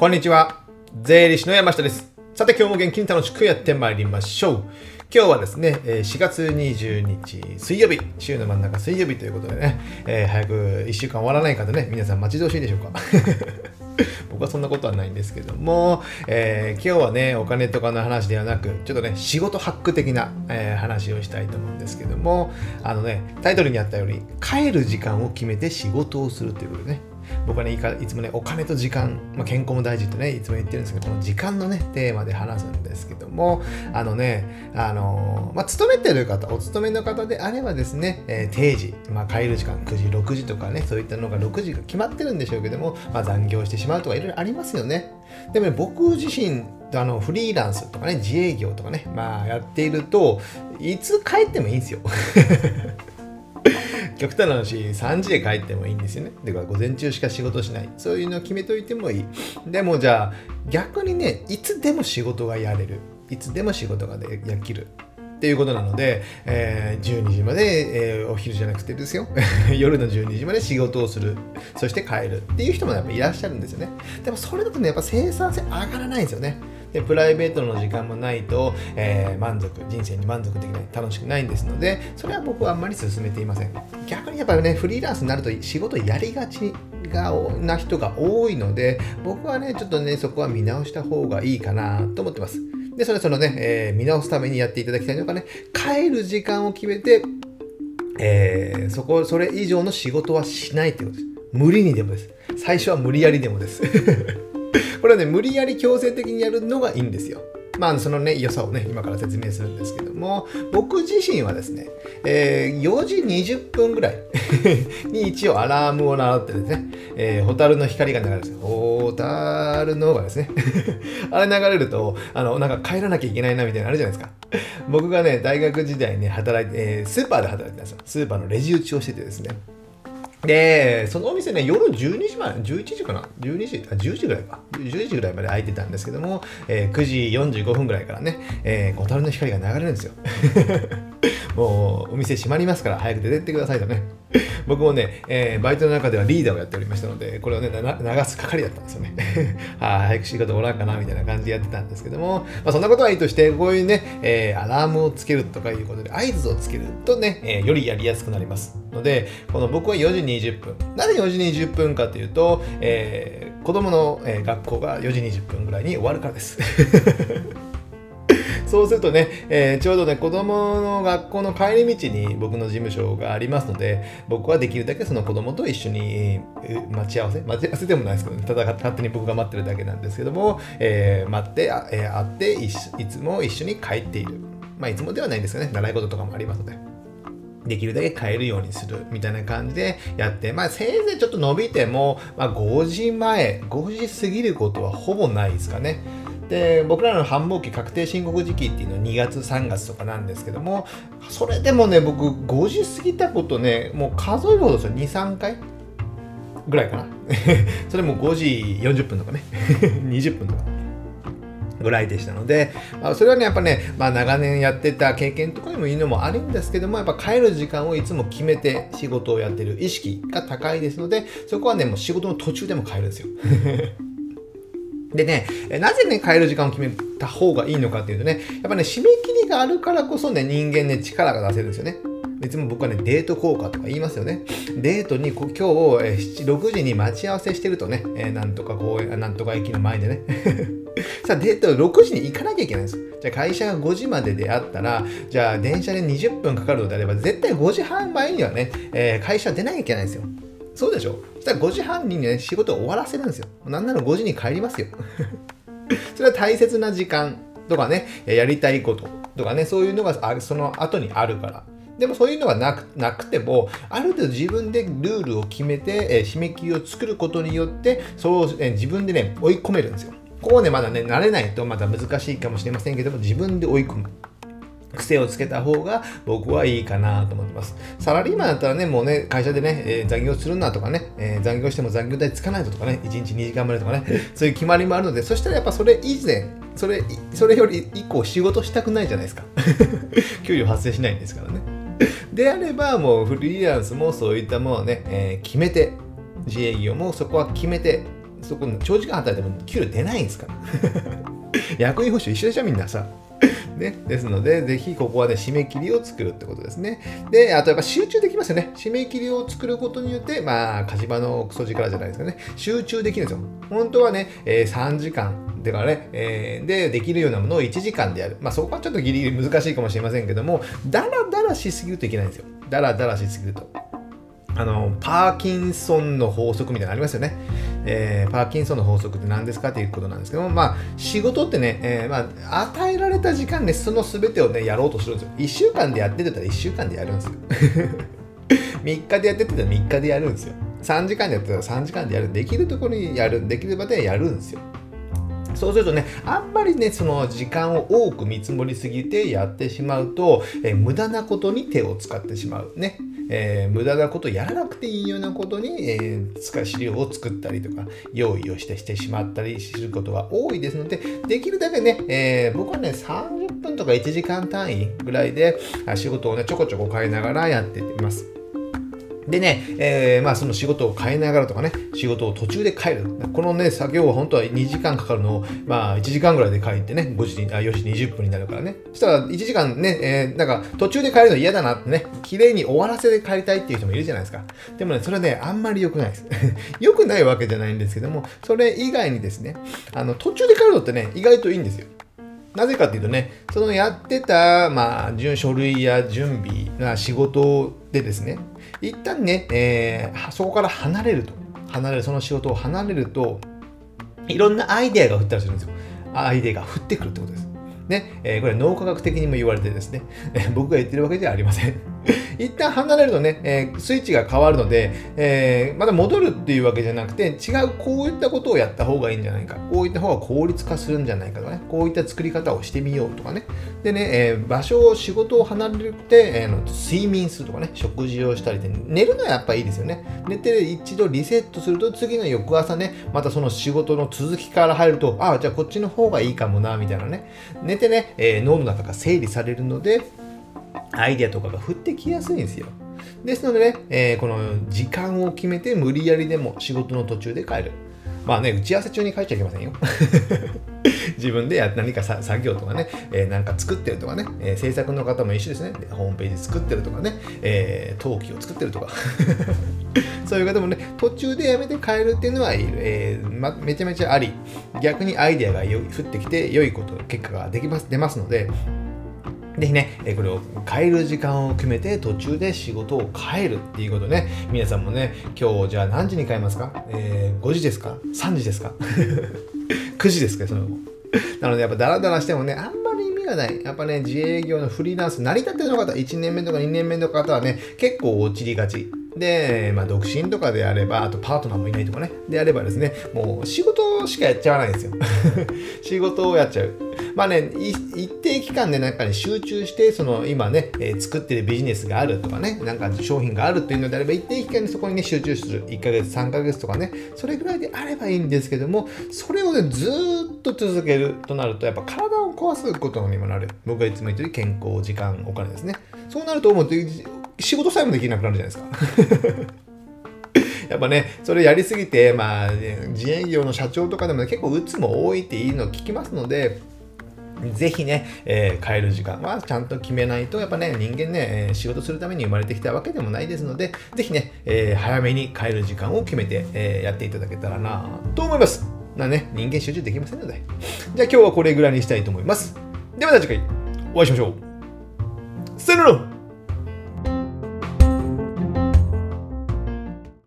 こんにちは。税理士の山下です。さて今日も元気に楽しくやってまいりましょう。今日はですね、4月20日水曜日、週の真ん中水曜日ということでね、えー、早く1週間終わらないかとね、皆さん待ち遠しいでしょうか。僕はそんなことはないんですけども、えー、今日はね、お金とかの話ではなく、ちょっとね、仕事ハック的な、えー、話をしたいと思うんですけども、あのね、タイトルにあったように、帰る時間を決めて仕事をするということでね、僕はねいつもねお金と時間、まあ、健康も大事ってねいつも言ってるんですけどこの時間のねテーマで話すんですけどもあのねあのまあ勤めてる方お勤めの方であればですね、えー、定時、まあ、帰る時間9時6時とかねそういったのが6時が決まってるんでしょうけども、まあ、残業してしまうとかいろいろありますよね。でもね僕自身あのフリーランスとかね自営業とかねまあやっているといつ帰ってもいいんですよ。極端な話3時で帰ってもいいんですよね。だから午前中しか仕事しない。そういうのを決めといてもいい。でもじゃあ逆にねいつでも仕事がやれる。いつでも仕事ができる。っていうことなので、えー、12時まで、えー、お昼じゃなくてですよ。夜の12時まで仕事をする。そして帰る。っていう人もやっぱいらっしゃるんですよね。でもそれだとねやっぱ生産性上がらないんですよね。でプライベートの時間もないと、えー、満足人生に満足できない楽しくないんですのでそれは僕はあんまり進めていません逆にやっぱりねフリーランスになると仕事やりがちがな人が多いので僕はねちょっとねそこは見直した方がいいかなと思ってますでそれそのね、えー、見直すためにやっていただきたいのがね帰る時間を決めてえー、そこ、それ以上の仕事はしないということです。無理にでもです。最初は無理やりでもです。これはね、無理やり強制的にやるのがいいんですよ。まあ、そのね、良さをね、今から説明するんですけども、僕自身はですね、えー、4時20分ぐらい に一応アラームを鳴らってですね、えー、ホタルの光が流れるんですよ。ホタルのがですね あれ流れると、あの、なんか帰らなきゃいけないなみたいなのあるじゃないですか。僕がね、大学時代ね、働いて、えー、スーパーで働いてたんですよ。スーパーのレジ打ちをしててですね。で、そのお店ね、夜12時まで、11時かな ?12 時、あ、10時ぐらいか。10時ぐらいまで開いてたんですけども、えー、9時45分ぐらいからね、えー、小樽の光が流れるんですよ。もう、お店閉まりますから、早く出てってくださいとね。僕もね、えー、バイトの中ではリーダーをやっておりましたので、これをね、流す係だったんですよね。は あ、早く仕事おらんかな、みたいな感じでやってたんですけども、まあ、そんなことはいいとして、こういうね、えー、アラームをつけるとかいうことで、合図をつけるとね、えー、よりやりやすくなります。ので、この僕は4時20分。なぜ4時20分かというと、えー、子供の、え、学校が4時20分ぐらいに終わるからです。そうするとね、えー、ちょうどね、子供の学校の帰り道に僕の事務所がありますので、僕はできるだけその子供と一緒に待ち合わせ、待ち合わせでもないですけど、ね、ただ勝手に僕が待ってるだけなんですけども、えー、待って、えー、会っていつも一緒に帰っている。まあ、いつもではないんですよね、習い事とかもありますので。できるだけ変えるようにするみたいな感じでやって、まあせいぜいちょっと伸びても、まあ5時前、5時過ぎることはほぼないですかね。で僕らの繁忙期確定申告時期っていうのは2月3月とかなんですけどもそれでもね僕5時過ぎたことねもう数えるほどですよ。23回ぐらいかな。それも5時40分とかね。20分とかぐらいでしたので、まあ、それはねやっぱね、まあ、長年やってた経験とかにもいいのもあるんですけどもやっぱ帰る時間をいつも決めて仕事をやってる意識が高いですのでそこはねもう仕事の途中でも帰るんですよ。でね、なぜね、変える時間を決めた方がいいのかっていうとね、やっぱね、締め切りがあるからこそね、人間ね、力が出せるんですよね。いつも僕はね、デート効果とか言いますよね。デートに今日、え6時に待ち合わせしてるとね、えー、なんとかこう、なんとか駅の前でね。さあ、デート6時に行かなきゃいけないんですよ。じゃあ会社が5時までであったら、じゃあ電車で20分かかるのであれば、絶対5時半前にはね、えー、会社出なきゃいけないんですよ。そうでしょ？そしたら5時半にね、仕事を終わらせるんですよ。なんなら5時に帰りますよ。それは大切な時間とかね、やりたいこととかね、そういうのがその後にあるから。でもそういうのがなくなくても、ある程度自分でルールを決めて、え締め切りを作ることによって、そう、え自分でね、追い込めるんですよ。ここね、まだね、慣れないとまだ難しいかもしれませんけども、自分で追い込む。癖をつけた方が僕はいいかなと思ってます。サラリーマンだったらね、もうね、会社でね、えー、残業するなとかね、えー、残業しても残業代つかないとかね、1日2時間までとかね、そういう決まりもあるので、そしたらやっぱそれ以前、それ、それより以降仕事したくないじゃないですか。給料発生しないんですからね。であれば、もうフリーランスもそういったものをね、えー、決めて、自営業もそこは決めて、そこ長時間働いても給料出ないんですから 役員報酬一緒でしょみんなさね、ですので、ぜひここはね、締め切りを作るってことですね。で、あとやっぱ集中できますよね。締め切りを作ることによって、まあ、火事場のクソ力じゃないですかね。集中できるんですよ。本当はね、えー、3時間、だかね、えー、で、できるようなものを1時間でやる。まあ、そこはちょっとギリギリ難しいかもしれませんけども、だらだらしすぎるといけないんですよ。だらだらしすぎると。あの、パーキンソンの法則みたいなのありますよね。えー、パーキンソンの法則って何ですかっていうことなんですけども、まあ、仕事ってね、えー、まあ、与えられた時間でその全てをね、やろうとするんですよ。1週間でやってたら1週間でやるんですよ。3日でやってたら3日でやるんですよ。3時間でやってたら3時間でやる。できるところにやる。できる場でやるんですよ。そうするとね、あんまりね、その時間を多く見積もりすぎてやってしまうと、え、無駄なことに手を使ってしまう。ね。えー、無駄なことやらなくていいようなことに、えー、使資料を作ったりとか、用意をしてしてしまったりすることが多いですので、できるだけね、えー、僕はね、30分とか1時間単位ぐらいで仕事をね、ちょこちょこ変えながらやっています。でね、えー、まあその仕事を変えながらとかね、仕事を途中で帰る。このね、作業は本当は2時間かかるのを、まあ1時間ぐらいで帰ってね、5時に、あ、4時20分になるからね。そしたら1時間ね、えー、なんか途中で帰るの嫌だなってね、綺麗に終わらせて帰りたいっていう人もいるじゃないですか。でもね、それね、あんまり良くないです。良くないわけじゃないんですけども、それ以外にですね、あの、途中で帰るのってね、意外といいんですよ。なぜかっていうとね、そのやってた、まあ、書類や準備な仕事でですね、一旦ね、えー、そこから離れると。離れる、その仕事を離れると、いろんなアイデアが降ったりするんですよ。アイデアが降ってくるってことです。ね、えー、これ脳科学的にも言われてですね、僕が言ってるわけではありません。一旦離れるとね、えー、スイッチが変わるので、えー、また戻るっていうわけじゃなくて、違うこういったことをやった方がいいんじゃないか、こういった方が効率化するんじゃないかとかね、こういった作り方をしてみようとかね、でね、えー、場所を、仕事を離れて、えー、睡眠するとかね、食事をしたりで、寝るのはやっぱいいですよね。寝て一度リセットすると、次の翌朝ね、またその仕事の続きから入ると、ああ、じゃあこっちの方がいいかもな、みたいなね。寝てね、えー、脳の中が整理されるので、アイデアとかが降ってきやすいんですよ。ですのでね、えー、この時間を決めて無理やりでも仕事の途中で帰る。まあね、打ち合わせ中に帰っちゃいけませんよ。自分でや何か作業とかね、えー、なんか作ってるとかね、えー、制作の方も一緒ですね。ホームページ作ってるとかね、えー、陶器を作ってるとか。そういう方もね、途中でやめて帰るっていうのは、えーま、めちゃめちゃあり、逆にアイデアが降ってきて良いこと、結果ができます出ますので、ぜひね、これを変える時間を決めて途中で仕事を変えるっていうことね、皆さんもね、今日じゃあ何時に変えますか、えー、?5 時ですか ?3 時ですか ?9 時ですか？そのなのでやっぱダラダラしてもね、あんまり意味がない。やっぱね、自営業のフリーランス、成り立っての方、1年目とか2年目の方はね、結構落ちりがち。で、まあ、独身とかであれば、あとパートナーもいないとかね、であればですね、もう仕事しかやっちゃわないんですよ。仕事をやっちゃう。まあね、一定期間で中に集中して、その今ね、えー、作ってるビジネスがあるとかね、なんか商品があるっていうのであれば、一定期間にそこにね、集中する。1ヶ月、3ヶ月とかね、それぐらいであればいいんですけども、それをね、ずっと続けるとなると、やっぱ体壊すことにもなる。僕がいつも言ってる健康、時間、お金ですね。そうなると思うと、仕事さえもできなくなるじゃないですか。やっぱね、それやりすぎて、まあ、自営業の社長とかでも、ね、結構鬱も多いっていいの聞きますので、ぜひね、えー、変える時間はちゃんと決めないと、やっぱね、人間ね、え仕事するために生まれてきたわけでもないですので、ぜひね、えー、早めに変える時間を決めて、えー、やっていただけたらなと思います。なね、人間集中できませんので。じゃあ今日はこれぐらいにしたいと思います。ではまた次回お会いしましょう。さよなら